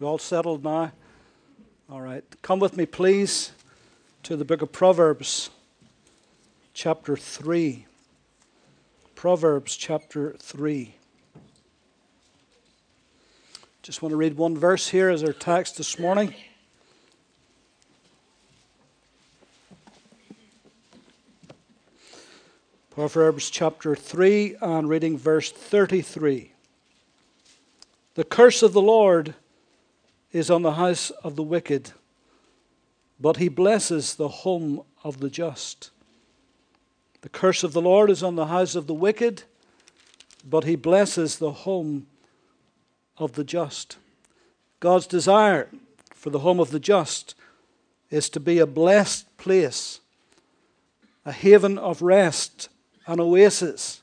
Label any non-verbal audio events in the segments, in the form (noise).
We all settled now? All right. Come with me, please, to the book of Proverbs, chapter 3. Proverbs, chapter 3. Just want to read one verse here as our text this morning. Proverbs chapter 3 and reading verse 33. The curse of the Lord is on the house of the wicked, but he blesses the home of the just. The curse of the Lord is on the house of the wicked, but he blesses the home of the just. God's desire for the home of the just is to be a blessed place, a haven of rest, an oasis,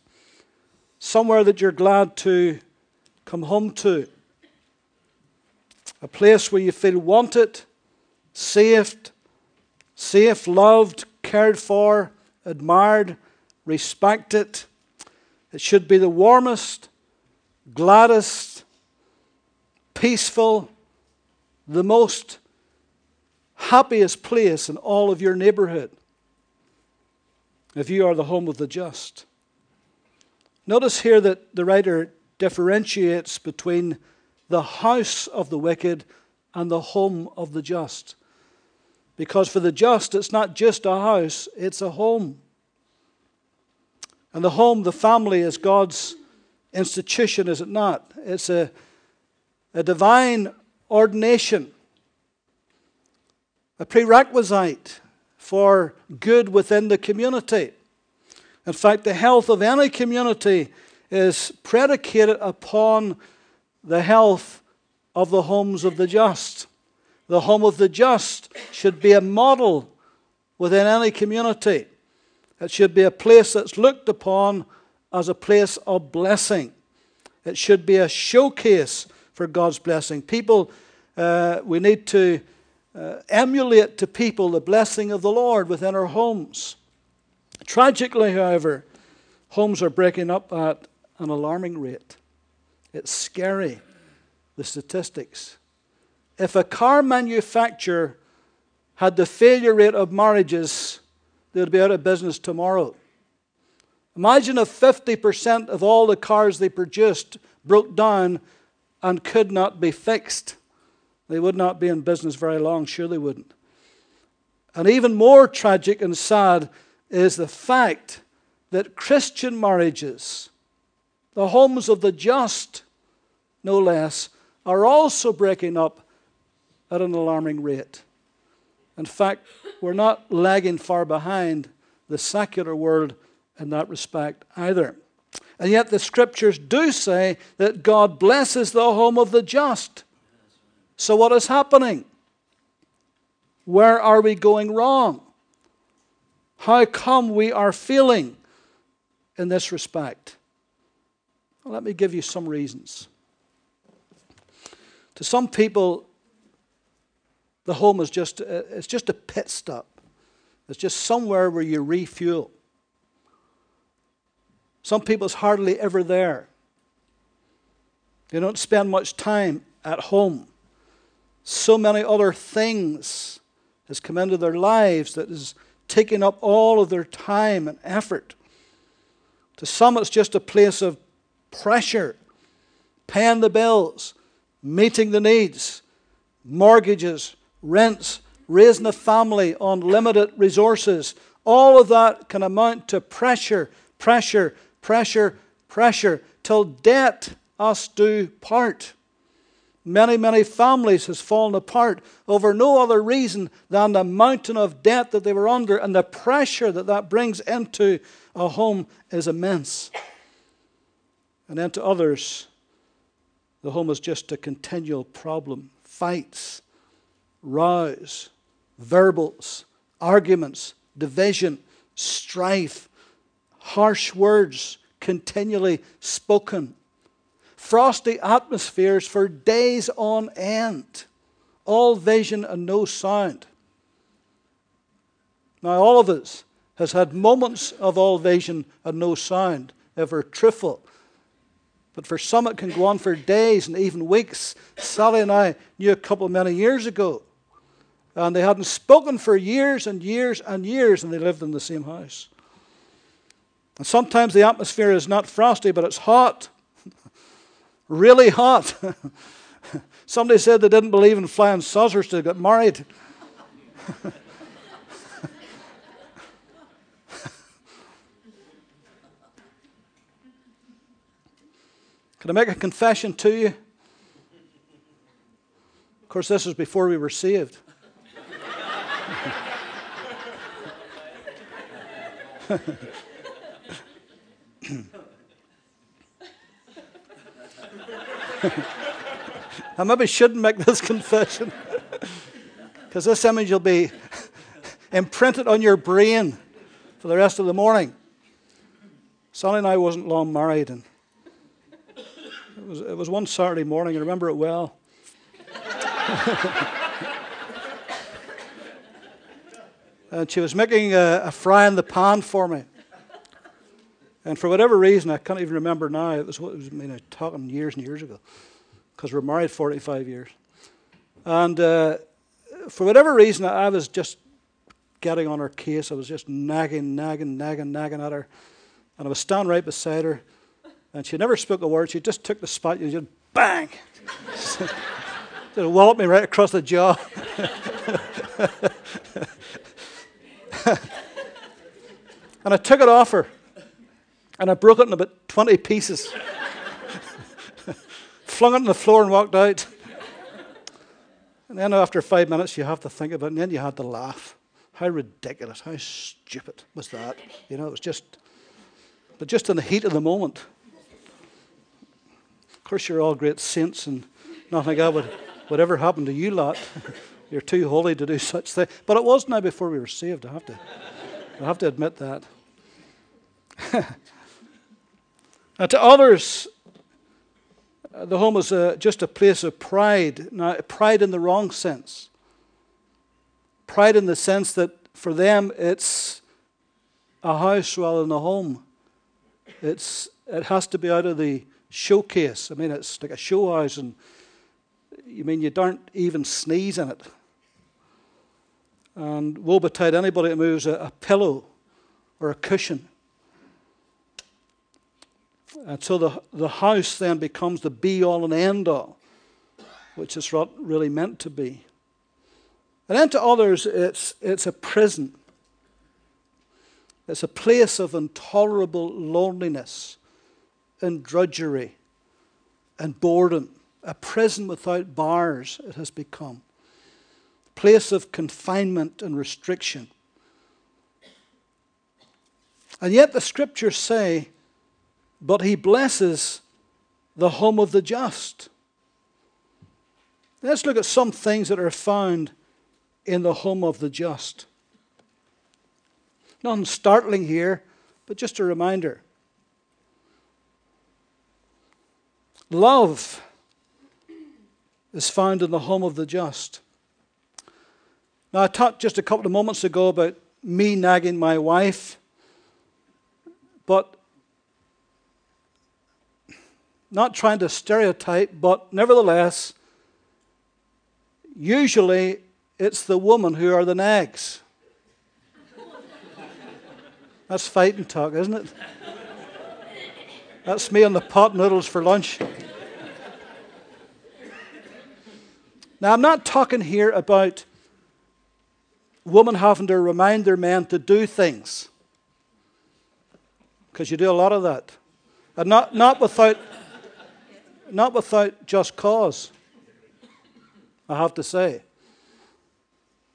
somewhere that you're glad to come home to a place where you feel wanted, saved, safe, loved, cared for, admired, respected. It should be the warmest, gladdest, peaceful, the most happiest place in all of your neighborhood if you are the home of the just. Notice here that the writer differentiates between the house of the wicked and the home of the just. Because for the just, it's not just a house, it's a home. And the home, the family, is God's institution, is it not? It's a, a divine ordination, a prerequisite for good within the community. In fact, the health of any community is predicated upon the health of the homes of the just. The home of the just should be a model within any community. It should be a place that's looked upon as a place of blessing. It should be a showcase for God's blessing. People, uh, we need to uh, emulate to people the blessing of the Lord within our homes. Tragically, however, homes are breaking up at an alarming rate. It's scary, the statistics. If a car manufacturer had the failure rate of marriages, they'd be out of business tomorrow. Imagine if 50% of all the cars they produced broke down and could not be fixed. They would not be in business very long, sure they wouldn't. And even more tragic and sad is the fact that Christian marriages the homes of the just, no less, are also breaking up at an alarming rate. In fact, we're not lagging far behind the secular world in that respect either. And yet, the scriptures do say that God blesses the home of the just. So, what is happening? Where are we going wrong? How come we are failing in this respect? Well, let me give you some reasons. To some people, the home is just, uh, it's just a pit stop. It's just somewhere where you refuel. Some people, it's hardly ever there. They don't spend much time at home. So many other things has come into their lives that is taking up all of their time and effort. To some, it's just a place of pressure, paying the bills, meeting the needs, mortgages, rents, raising a family on limited resources. All of that can amount to pressure, pressure, pressure, pressure, till debt us do part. Many, many families has fallen apart over no other reason than the mountain of debt that they were under and the pressure that that brings into a home is immense. And then to others, the home is just a continual problem. Fights, rows, verbals, arguments, division, strife, harsh words continually spoken, frosty atmospheres for days on end, all vision and no sound. Now, all of us has had moments of all vision and no sound, ever truthful But for some, it can go on for days and even weeks. Sally and I knew a couple many years ago. And they hadn't spoken for years and years and years, and they lived in the same house. And sometimes the atmosphere is not frosty, but it's hot. (laughs) really hot. (laughs) Somebody said they didn't believe in flying saucers to get married. (laughs) Can I make a confession to you? Of course, this was before we were saved. (laughs) I maybe shouldn't make this (laughs) confession because this image will be imprinted on your brain for the rest of the morning. Sonny and I wasn't long married, and was, it was one Saturday morning. I remember it well. (laughs) and she was making a, a, fry in the pan for me. And for whatever reason, I can't even remember now. It was, it was I mean, talking years and years ago, because we're married 45 years. And uh, for whatever reason, I was just getting on her case. I was just nagging, nagging, nagging, nagging at her. And I was standing right beside her. And she never spoke a word. She just took the spot and just bang. (laughs) just walloped me right across the jaw. (laughs) and I took it off her. And I broke it in about 20 pieces. (laughs) Flung it on the floor and walked out. And then after five minutes, you have to think about it, and then you had to laugh. How ridiculous, how stupid was that? You know, it was just, but just in the heat of the moment course, you're all great saints and nothing that would, would ever happen to you lot. (laughs) you're too holy to do such things. But it was now before we were saved, I have to, I have to admit that. (laughs) now, to others, uh, the home is a, just a place of pride. Now, pride in the wrong sense. Pride in the sense that for them it's a house rather than a home. It's, it has to be out of the showcase. I mean, it's like a show house, and you mean you don't even sneeze in it. And woe betide anybody that moves a, a pillow or a cushion. And so the, the house then becomes the be all and end all, which is what really meant to be. And then to others, it's, it's a prison. It's a place of intolerable loneliness and drudgery and boredom. A prison without bars, it has become. Place of confinement and restriction. And yet the scriptures say, but he blesses the home of the just. Let's look at some things that are found in the home of the just. Nothing startling here, but just a reminder. Love is found in the home of the just. Now, I talked just a couple of moments ago about me nagging my wife, but not trying to stereotype, but nevertheless, usually it's the woman who are the nags. (laughs) That's fighting talk, isn't it? That's me on the pot noodles for lunch. Now, I'm not talking here about women having to remind their men to do things, because you do a lot of that. And not, not, without, not without just cause, I have to say.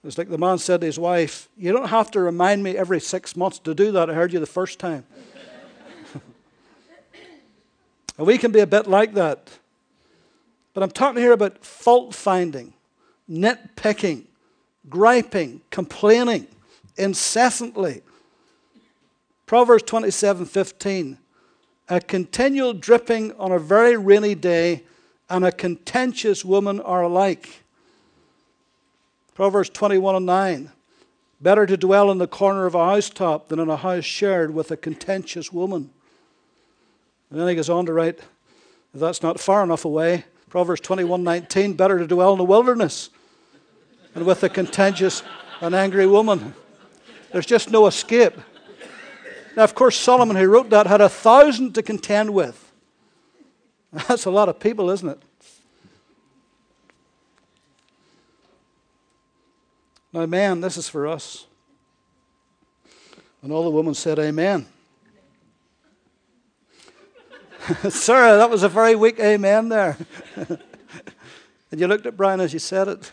It's like the man said to his wife, You don't have to remind me every six months to do that. I heard you the first time. And we can be a bit like that. But I'm talking here about fault finding, nitpicking, griping, complaining incessantly. Proverbs 27 15. A continual dripping on a very rainy day and a contentious woman are alike. Proverbs 21 and 9. Better to dwell in the corner of a housetop than in a house shared with a contentious woman. And then he goes on to write If that's not far enough away, Proverbs 21:19, better to dwell in the wilderness and with a contentious and angry woman. There's just no escape. Now, of course, Solomon, who wrote that, had a thousand to contend with. (laughs) That's a lot of people, isn't it? Now, man, this is for us. And all the women said, Amen. (laughs) Sarah, that was a very weak amen there. (laughs) and you looked at Brian as you said it.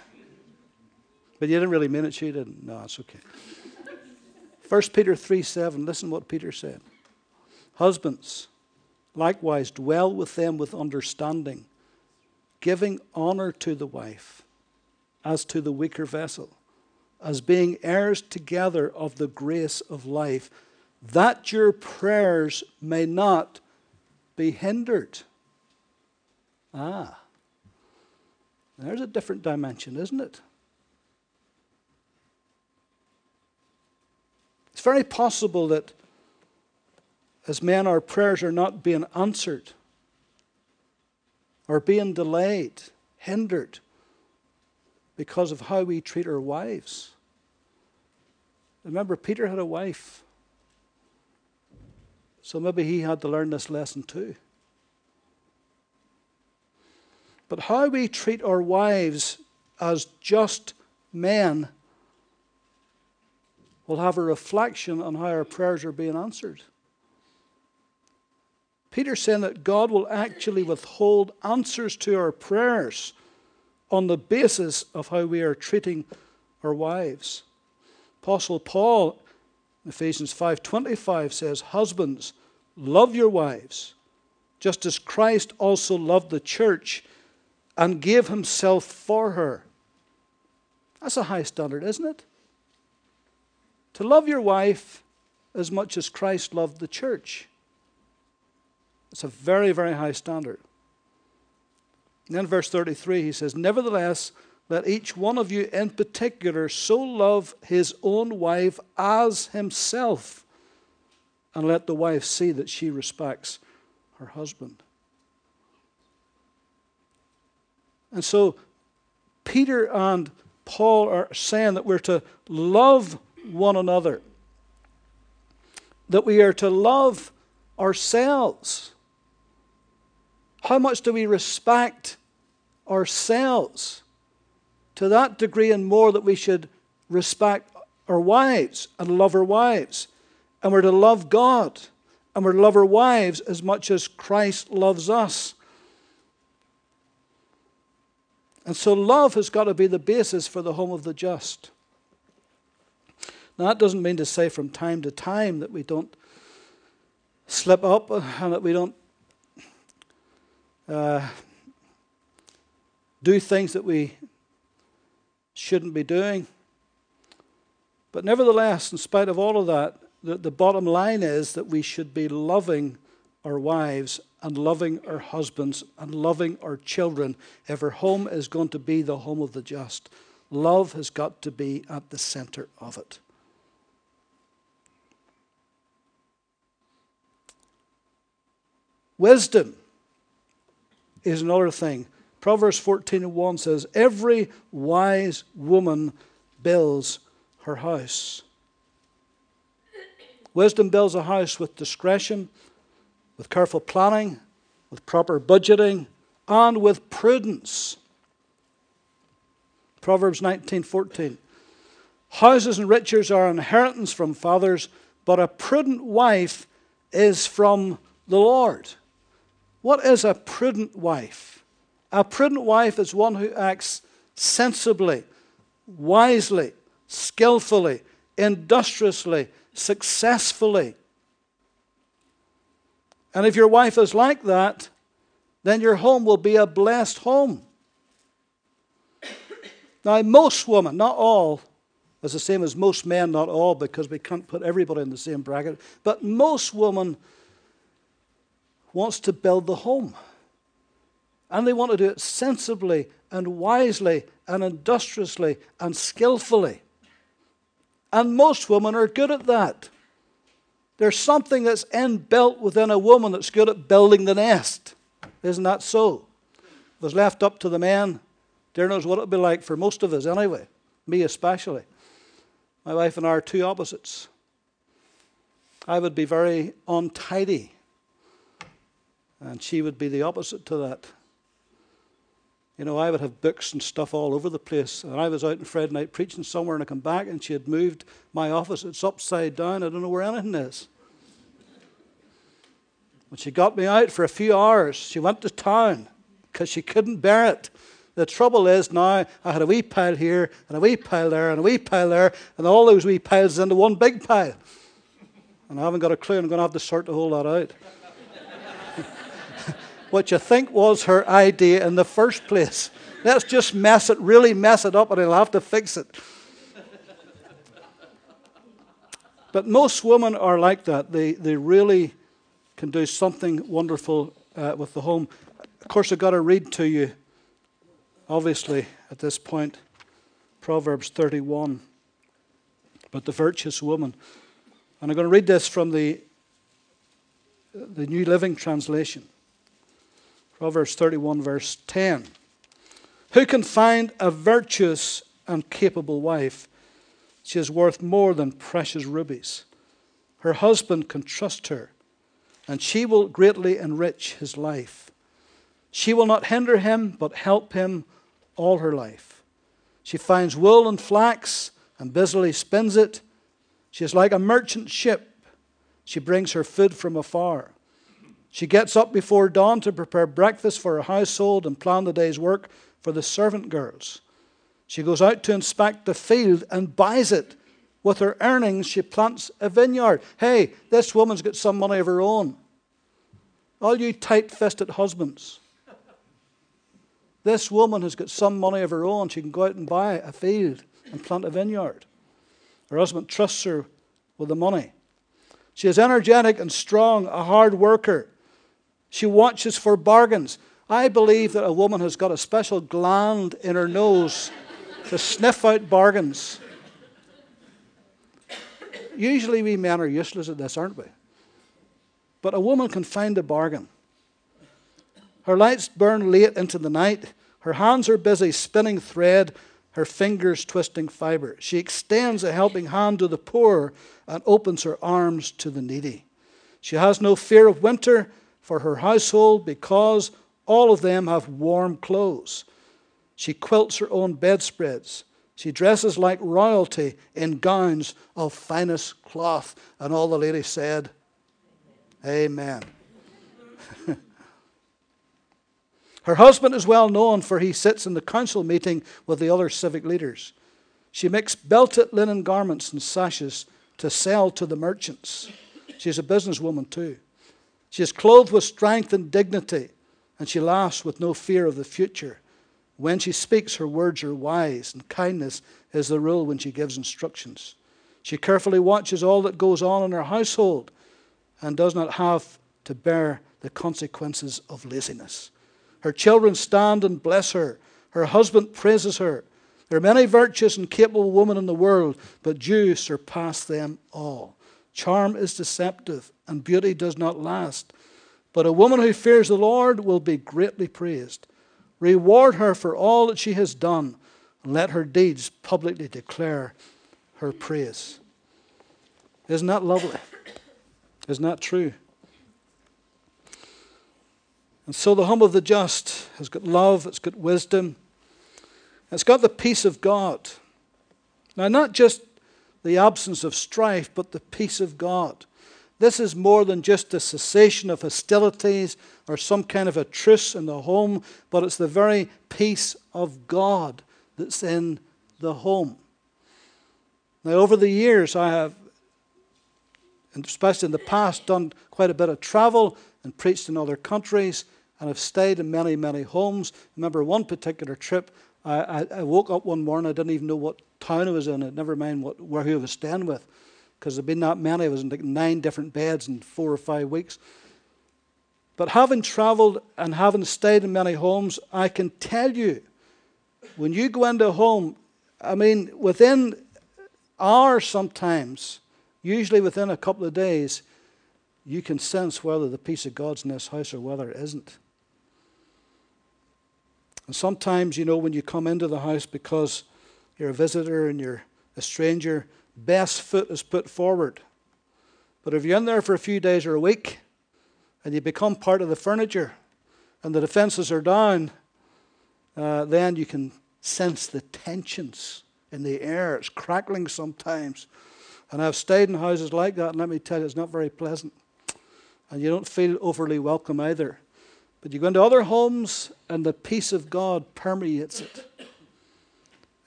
But you didn't really mean it, she didn't. No, it's okay. 1 Peter 3 7, listen what Peter said. Husbands, likewise dwell with them with understanding, giving honor to the wife as to the weaker vessel, as being heirs together of the grace of life, that your prayers may not be hindered. Ah, there's a different dimension, isn't it? It's very possible that as men, our prayers are not being answered or being delayed, hindered because of how we treat our wives. Remember, Peter had a wife. So maybe he had to learn this lesson too. But how we treat our wives as just men will have a reflection on how our prayers are being answered. Peter's saying that God will actually withhold answers to our prayers on the basis of how we are treating our wives. Apostle Paul Ephesians 5:25 says, "Husbands, love your wives, just as Christ also loved the church and gave himself for her." That's a high standard, isn't it? To love your wife as much as Christ loved the church. It's a very, very high standard. And then verse 33, he says, Nevertheless, let each one of you in particular so love his own wife as himself, and let the wife see that she respects her husband. And so Peter and Paul are saying that we're to love one another, that we are to love ourselves. How much do we respect ourselves? to that degree and more that we should respect our wives and love our wives. And we're to love God and we're to love our wives as much as Christ loves us. And so love has got to be the basis for the home of the just. Now, that doesn't mean to say from time to time that we don't slip up and that we don't uh, do things that we shouldn't be doing. But nevertheless, in spite of all of that, the, the bottom line is that we should be loving our wives and loving our husbands and loving our children if our home is going to be the home of the just. Love has got to be at the center of it. Wisdom is another thing Proverbs 14 and 1 says, Every wise woman builds her house. Wisdom builds a house with discretion, with careful planning, with proper budgeting, and with prudence. Proverbs 19:14 Houses and riches are inheritance from fathers, but a prudent wife is from the Lord. What is a prudent wife? A prudent wife is one who acts sensibly, wisely, skillfully, industriously, successfully. And if your wife is like that, then your home will be a blessed home. Now, most women, not all, is the same as most men, not all, because we can't put everybody in the same bracket, but most women wants to build the home. And they want to do it sensibly and wisely and industriously and skillfully. And most women are good at that. There's something that's inbuilt within a woman that's good at building the nest. Isn't that so? If it was left up to the men, dear knows what it would be like for most of us anyway, me especially. My wife and I are two opposites. I would be very untidy, and she would be the opposite to that. You know, I would have books and stuff all over the place. And I was out on Friday night preaching somewhere, and I come back, and she had moved my office. It's upside down. I don't know where anything is. When she got me out for a few hours, she went to town because she couldn't bear it. The trouble is now I had a wee pile here and a wee pile there and a wee pile there, and all those wee piles into one big pile. And I haven't got a clue. I'm going to have to sort the whole lot out. What you think was her idea in the first place. Let's just mess it, really mess it up, and I'll have to fix it. But most women are like that. They, they really can do something wonderful uh, with the home. Of course, I've got to read to you, obviously, at this point, Proverbs 31. But the virtuous woman. And I'm going to read this from the, the New Living Translation. Proverbs 31, verse 10. Who can find a virtuous and capable wife? She is worth more than precious rubies. Her husband can trust her, and she will greatly enrich his life. She will not hinder him, but help him all her life. She finds wool and flax and busily spins it. She is like a merchant ship. She brings her food from afar. She gets up before dawn to prepare breakfast for her household and plan the day's work for the servant girls. She goes out to inspect the field and buys it. With her earnings, she plants a vineyard. Hey, this woman's got some money of her own. All you tight fisted husbands. This woman has got some money of her own. She can go out and buy a field and plant a vineyard. Her husband trusts her with the money. She is energetic and strong, a hard worker. She watches for bargains. I believe that a woman has got a special gland in her nose to sniff out bargains. Usually, we men are useless at this, aren't we? But a woman can find a bargain. Her lights burn late into the night. Her hands are busy spinning thread, her fingers twisting fiber. She extends a helping hand to the poor and opens her arms to the needy. She has no fear of winter for her household because all of them have warm clothes. She quilts her own bedspreads. She dresses like royalty in gowns of finest cloth. And all the ladies said, Amen. (laughs) her husband is well known, for he sits in the council meeting with the other civic leaders. She makes belted linen garments and sashes to sell to the merchants. She's a businesswoman too. She is clothed with strength and dignity, and she laughs with no fear of the future. When she speaks, her words are wise, and kindness is the rule when she gives instructions. She carefully watches all that goes on in her household and does not have to bear the consequences of laziness. Her children stand and bless her. Her husband praises her. There are many virtuous and capable women in the world, but you surpass them all. Charm is deceptive, and beauty does not last. But a woman who fears the Lord will be greatly praised. Reward her for all that she has done, and let her deeds publicly declare her praise. Isn't that lovely? Isn't that true? And so the home of the just has got love, it's got wisdom, it's got the peace of God. Now, not just the absence of strife, but the peace of God. This is more than just a cessation of hostilities or some kind of a truce in the home, but it's the very peace of God that's in the home. Now, over the years, I have, especially in the past, done quite a bit of travel and preached in other countries, and have stayed in many, many homes. I remember one particular trip, I, I, I woke up one morning, I didn't even know what town I was in, it, never mind what, where who I was staying with, because there'd been that many. I was in like nine different beds in four or five weeks. But having traveled and having stayed in many homes, I can tell you, when you go into a home, I mean, within hours sometimes, usually within a couple of days, you can sense whether the peace of God's in this house or whether it isn't. And sometimes, you know, when you come into the house because you're a visitor and you're a stranger, best foot is put forward. But if you're in there for a few days or a week and you become part of the furniture and the defenses are down, uh, then you can sense the tensions in the air. It's crackling sometimes. And I've stayed in houses like that, and let me tell you, it's not very pleasant. And you don't feel overly welcome either. But you go into other homes, and the peace of God permeates it.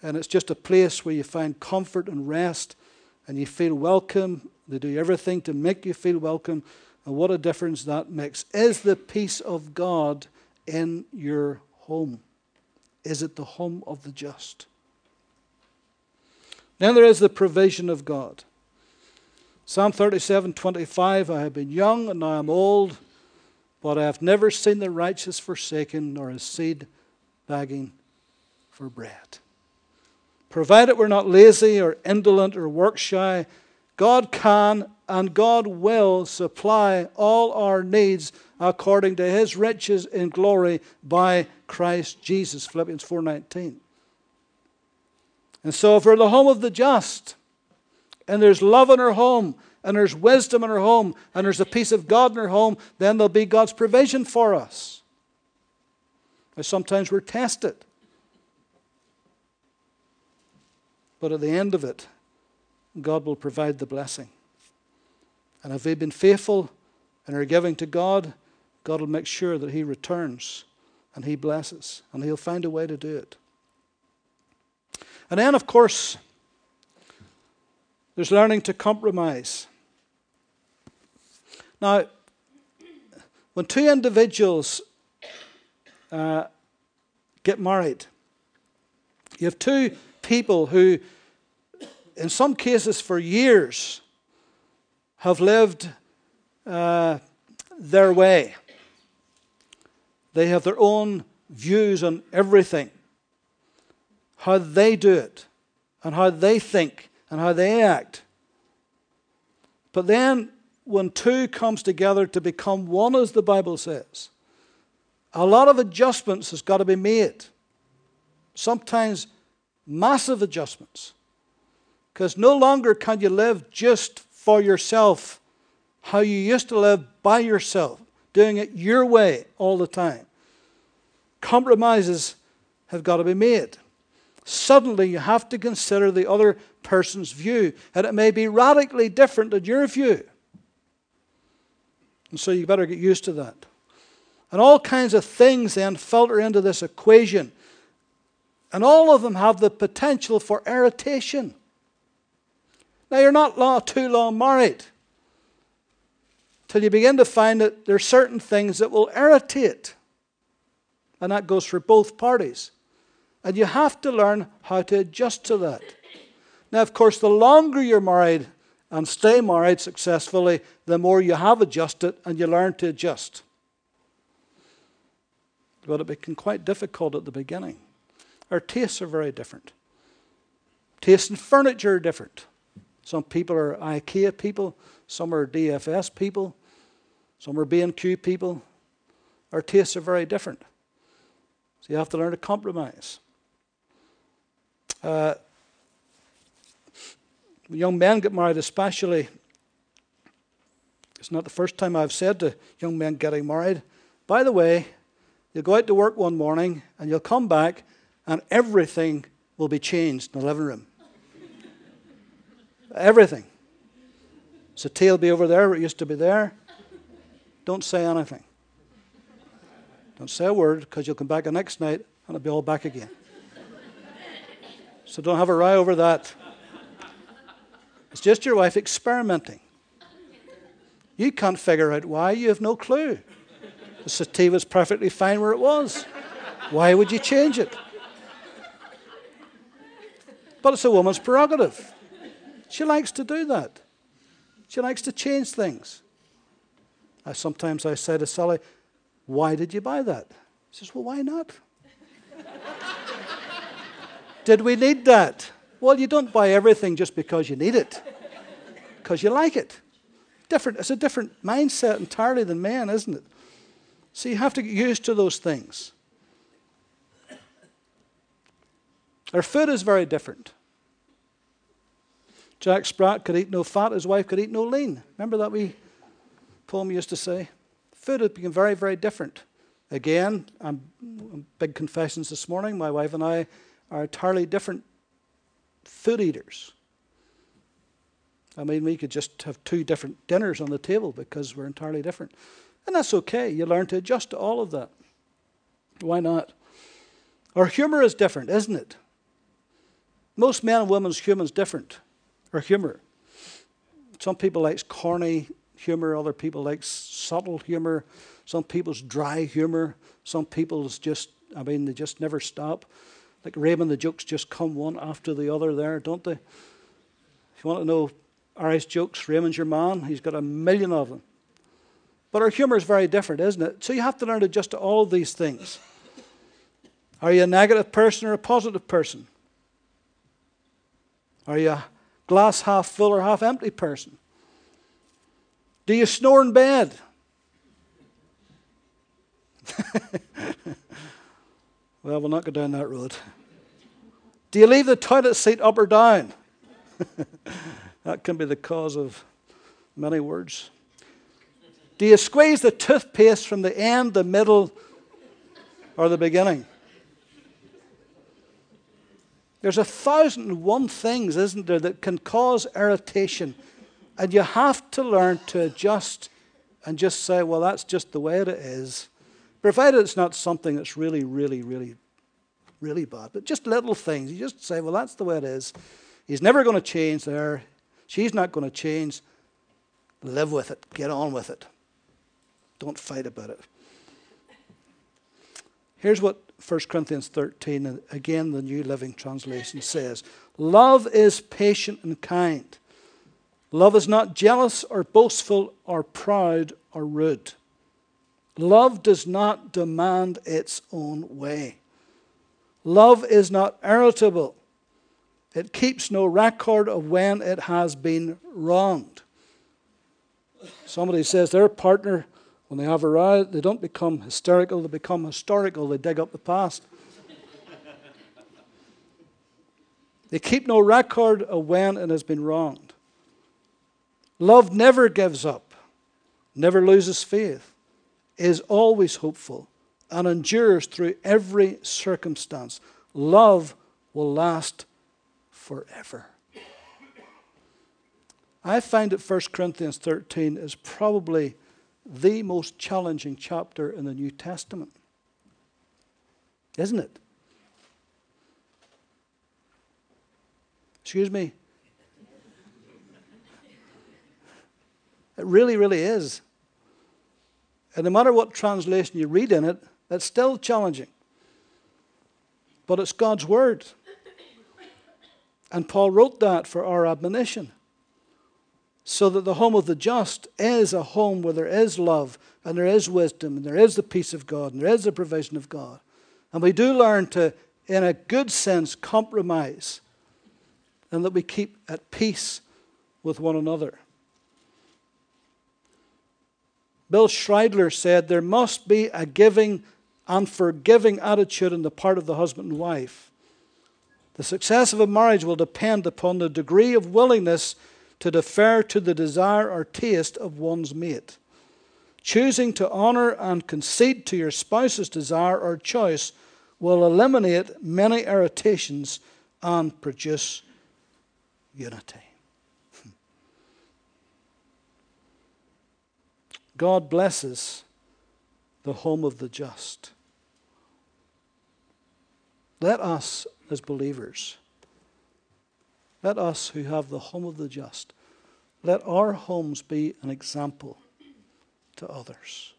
And it's just a place where you find comfort and rest, and you feel welcome. They do everything to make you feel welcome. And what a difference that makes. Is the peace of God in your home? Is it the home of the just? Then there is the provision of God. Psalm 37 25 I have been young and now I am old, but I have never seen the righteous forsaken, nor his seed begging for bread. Provided we're not lazy or indolent or work shy, God can and God will supply all our needs according to his riches in glory by Christ Jesus. Philippians 4:19. And so if we're the home of the just, and there's love in our home, and there's wisdom in our home, and there's the peace of God in our home, then there'll be God's provision for us. Now, sometimes we're tested. But at the end of it, God will provide the blessing. And if we've been faithful in our giving to God, God will make sure that He returns and He blesses, and He'll find a way to do it. And then, of course, there's learning to compromise. Now, when two individuals uh, get married, you have two people who, in some cases for years, have lived uh, their way. They have their own views on everything, how they do it, and how they think, and how they act. But then, when two comes together to become one, as the Bible says, a lot of adjustments has got to be made. Sometimes massive adjustments. Because no longer can you live just for yourself how you used to live by yourself, doing it your way all the time. Compromises have got to be made. Suddenly, you have to consider the other person's view, and it may be radically different than your view. And so you better get used to that. And all kinds of things then filter into this equation. And all of them have the potential for irritation. Now, you're not too long married till you begin to find that there are certain things that will irritate. And that goes for both parties. And you have to learn how to adjust to that. Now, of course, the longer you're married and stay married successfully, the more you have adjusted and you learn to adjust. But it became quite difficult at the beginning. Our tastes are very different. Tastes in furniture are different. Some people are IKEA people, some are DFS people, some are B&Q people. Our tastes are very different. So you have to learn to compromise. Uh, young men get married, especially, it's not the first time I've said to young men getting married, by the way, you'll go out to work one morning and you'll come back and everything will be changed in the living room. (laughs) everything. So, tea will be over there where it used to be there. Don't say anything. Don't say a word because you'll come back the next night and it'll be all back again. So don't have a row over that. It's just your wife experimenting. You can't figure out why, you have no clue. The settee was perfectly fine where it was. Why would you change it? But it's a woman's prerogative. She likes to do that. She likes to change things. I, sometimes I say to Sally, Why did you buy that? She says, Well, why not? (laughs) did we need that? Well, you don't buy everything just because you need it, because you like it. Different, it's a different mindset entirely than men, isn't it? So you have to get used to those things. Our food is very different. Jack Sprat could eat no fat, his wife could eat no lean. Remember that we poem used to say? Food has become very, very different. Again, I'm, big confessions this morning. My wife and I are entirely different food eaters. I mean, we could just have two different dinners on the table because we're entirely different. And that's okay. You learn to adjust to all of that. Why not? Our humor is different, isn't it? Most men and women's humor is different. Or humor. Some people like corny humor, other people like subtle humor, some people's dry humor, some people's just, I mean, they just never stop. Like Raymond, the jokes just come one after the other there, don't they? If you want to know Irish jokes, Raymond's your man. He's got a million of them. But our humor is very different, isn't it? So you have to learn to adjust to all these things. Are you a negative person or a positive person? Are you a glass half full or half empty person? Do you snore in bed? (laughs) well, we'll not go down that road. Do you leave the toilet seat up or down? (laughs) that can be the cause of many words. Do you squeeze the toothpaste from the end, the middle, or the beginning? There's a thousand and one things, isn't there, that can cause irritation. And you have to learn to adjust and just say, well, that's just the way it is. Provided it's not something that's really, really, really, really bad. But just little things. You just say, well, that's the way it is. He's never going to change there. She's not going to change. Live with it. Get on with it. Don't fight about it. Here's what 1 Corinthians 13, again, the New Living Translation says Love is patient and kind. Love is not jealous or boastful or proud or rude. Love does not demand its own way. Love is not irritable. It keeps no record of when it has been wronged. Somebody says their partner, when they have a row, they don't become hysterical, they become historical. They dig up the past. they keep no record of when it has been wronged. Love never gives up, never loses faith is always hopeful and endures through every circumstance. Love will last forever. I find that 1 Corinthians 13 is probably the most challenging chapter in the New Testament. Isn't it? Excuse me. It really, really is. And no matter what translation you read in it, it's still challenging. But it's God's Word. And Paul wrote that for our admonition. So that the home of the just is a home where there is love and there is wisdom and there is the peace of God and there is the provision of God. And we do learn to, in a good sense, compromise and that we keep at peace with one another. Bill Schreidler said there must be a giving and forgiving attitude on the part of the husband and wife. The success of a marriage will depend upon the degree of willingness to defer to the desire or taste of one's mate. Choosing to honor and concede to your spouse's desire or choice will eliminate many irritations and produce unity. God blesses the home of the just. Let us, as believers, let us who have the home of the just, let our homes be an example to others.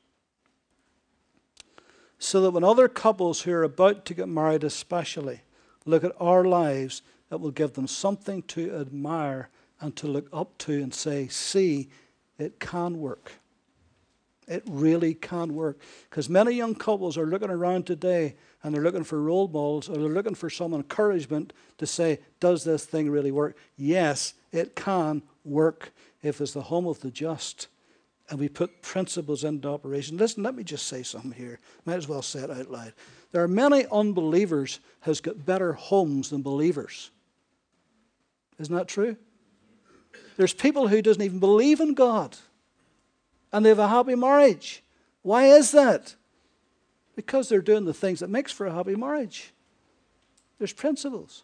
So that when other couples who are about to get married, especially, look at our lives, it will give them something to admire and to look up to and say, see, it can work. It really can work. Because many young couples are looking around today and they're looking for role models or they're looking for some encouragement to say, does this thing really work? Yes, it can work if it's the home of the just and we put principles into operation. Listen, let me just say something here. Might as well say it out loud. There are many unbelievers who's got better homes than believers. Isn't that true? There's people who doesn't even believe in God and they have a happy marriage. Why is that? Because they're doing the things that makes for a happy marriage. There's principles.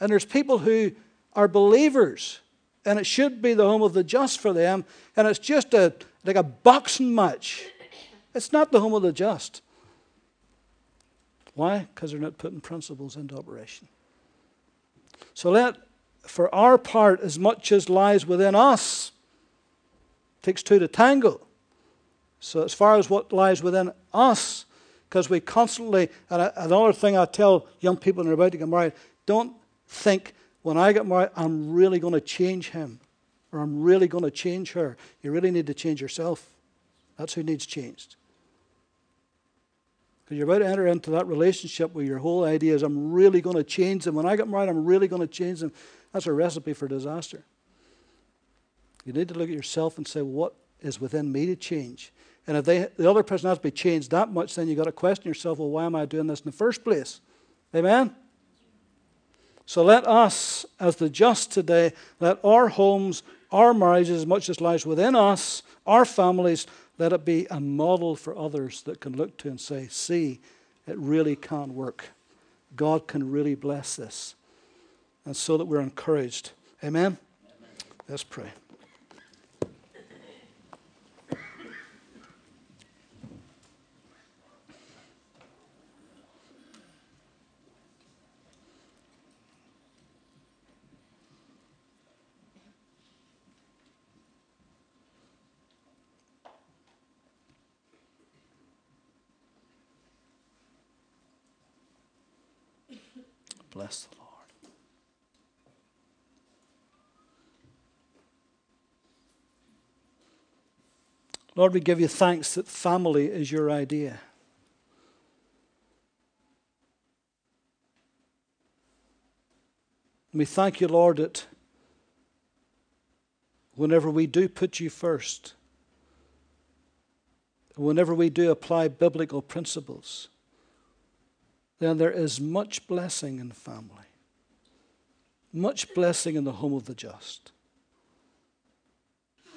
And there's people who are believers and it should be the home of the just for them and it's just a like a boxing match. It's not the home of the just. Why? Because they're not putting principles into operation. So let for our part, as much as lies within us, takes two to tango. So, as far as what lies within us, because we constantly, and another thing I tell young people when they're about to get married, don't think when I get married, I'm really going to change him or I'm really going to change her. You really need to change yourself. That's who needs changed. Because you're about to enter into that relationship where your whole idea is, I'm really going to change them. When I get married, I'm really going to change them. That's a recipe for disaster. You need to look at yourself and say, what is within me to change? And if they, the other person has to be changed that much, then you've got to question yourself, well, why am I doing this in the first place? Amen? So let us, as the just today, let our homes, our marriages, as much as lies within us, our families, let it be a model for others that can look to and say, see, it really can work. God can really bless this and so that we're encouraged. Amen? Amen. Let's pray. Bless the Lord. Lord, we give you thanks that family is your idea. we thank you, Lord, that whenever we do put you first, whenever we do apply biblical principles, then there is much blessing in family, much blessing in the home of the just.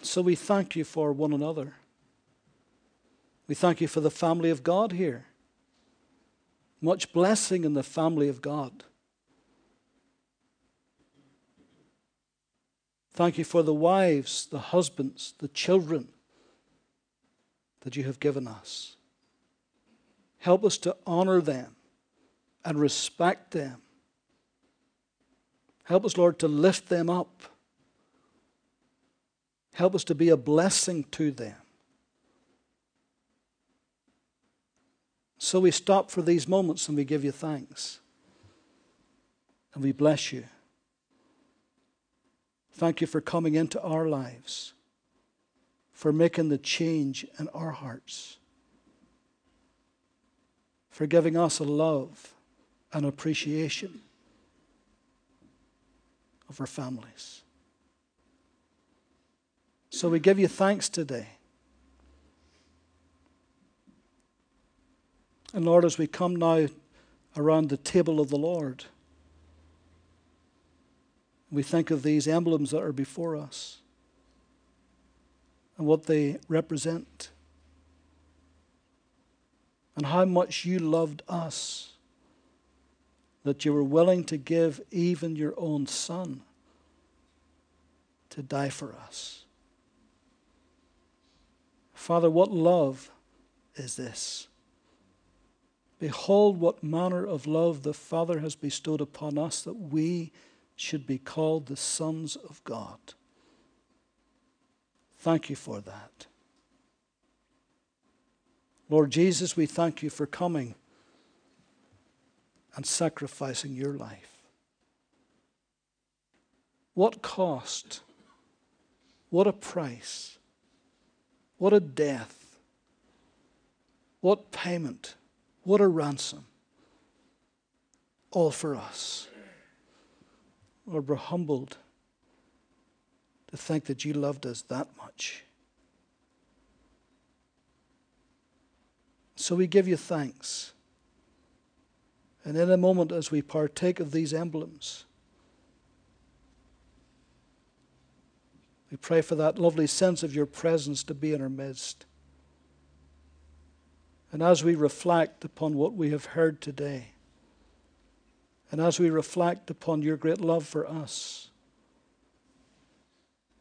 So we thank you for one another. We thank you for the family of God here. Much blessing in the family of God. Thank you for the wives, the husbands, the children that you have given us. Help us to honor them and respect them. Help us, Lord, to lift them up. Help us to be a blessing to them. So we stop for these moments and we give you thanks. And we bless you. Thank you for coming into our lives, for making the change in our hearts, for giving us a love and appreciation of our families. So we give you thanks today. And Lord, as we come now around the table of the Lord, we think of these emblems that are before us and what they represent, and how much you loved us, that you were willing to give even your own Son to die for us. Father, what love is this? Behold, what manner of love the Father has bestowed upon us that we should be called the sons of God. Thank you for that. Lord Jesus, we thank you for coming and sacrificing your life. What cost? What a price? What a death? What payment? What a ransom. All for us. Lord, we're humbled to think that you loved us that much. So we give you thanks. And in a moment, as we partake of these emblems, we pray for that lovely sense of your presence to be in our midst. And as we reflect upon what we have heard today, and as we reflect upon your great love for us,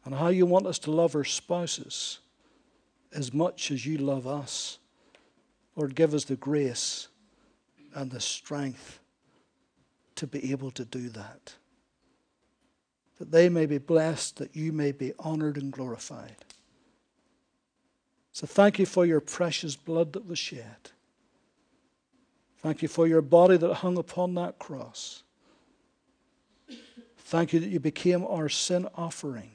and how you want us to love our spouses as much as you love us, Lord, give us the grace and the strength to be able to do that. That they may be blessed, that you may be honored and glorified. So thank you for your precious blood that was shed. Thank you for your body that hung upon that cross. Thank you that you became our sin offering.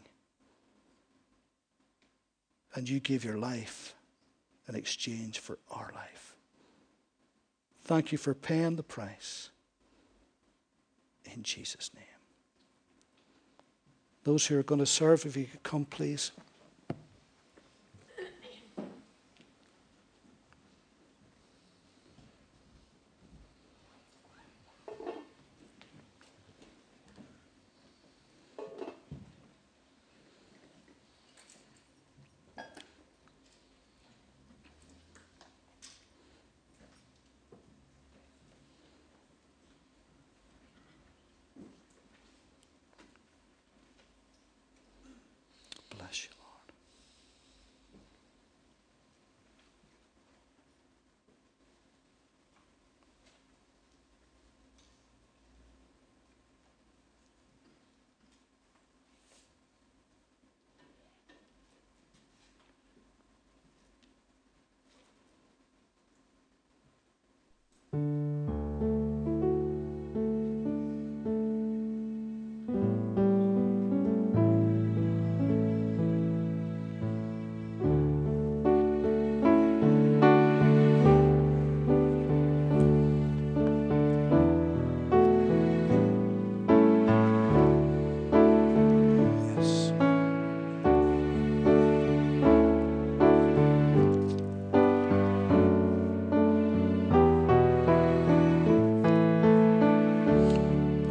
And you gave your life in exchange for our life. Thank you for paying the price. In Jesus' name. Those who are going to serve, if you could come, please.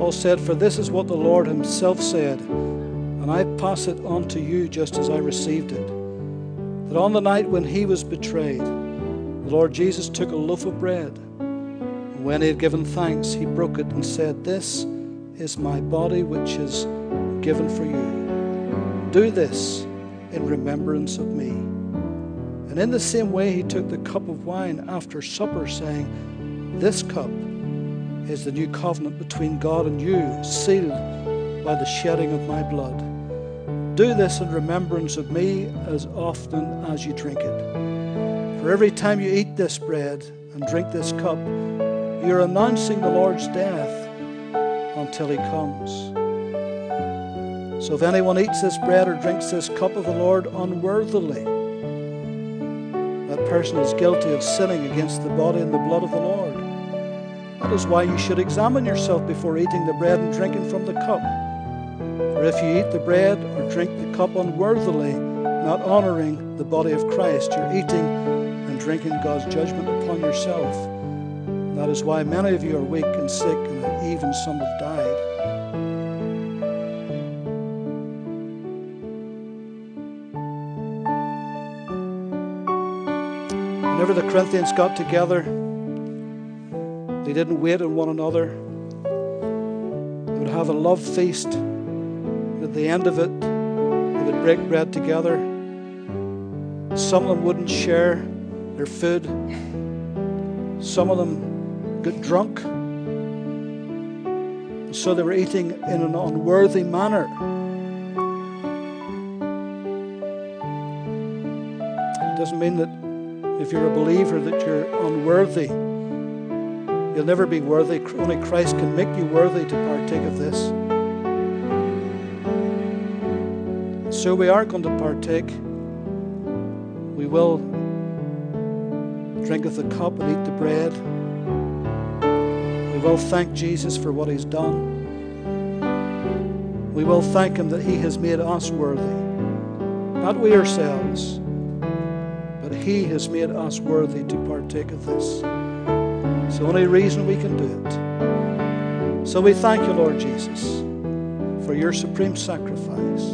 Paul said, For this is what the Lord himself said, and I pass it on to you just as I received it. That on the night when he was betrayed, the Lord Jesus took a loaf of bread, and when he had given thanks, he broke it and said, This is my body which is given for you. Do this in remembrance of me. And in the same way, he took the cup of wine after supper, saying, This cup is the new covenant between God and you, sealed by the shedding of my blood. Do this in remembrance of me as often as you drink it. For every time you eat this bread and drink this cup, you're announcing the Lord's death until he comes. So if anyone eats this bread or drinks this cup of the Lord unworthily, that person is guilty of sinning against the body and the blood of the Lord. That is why you should examine yourself before eating the bread and drinking from the cup. For if you eat the bread or drink the cup unworthily, not honoring the body of Christ, you're eating and drinking God's judgment upon yourself. That is why many of you are weak and sick, and even some have died. Whenever the Corinthians got together, they didn't wait on one another. They would have a love feast. At the end of it, they would break bread together. Some of them wouldn't share their food. Some of them got drunk. So they were eating in an unworthy manner. It doesn't mean that if you're a believer that you're unworthy. You'll never be worthy. Only Christ can make you worthy to partake of this. So we are going to partake. We will drink of the cup and eat the bread. We will thank Jesus for what he's done. We will thank him that he has made us worthy. Not we ourselves, but he has made us worthy to partake of this. It's the only reason we can do it. So we thank you, Lord Jesus, for your supreme sacrifice.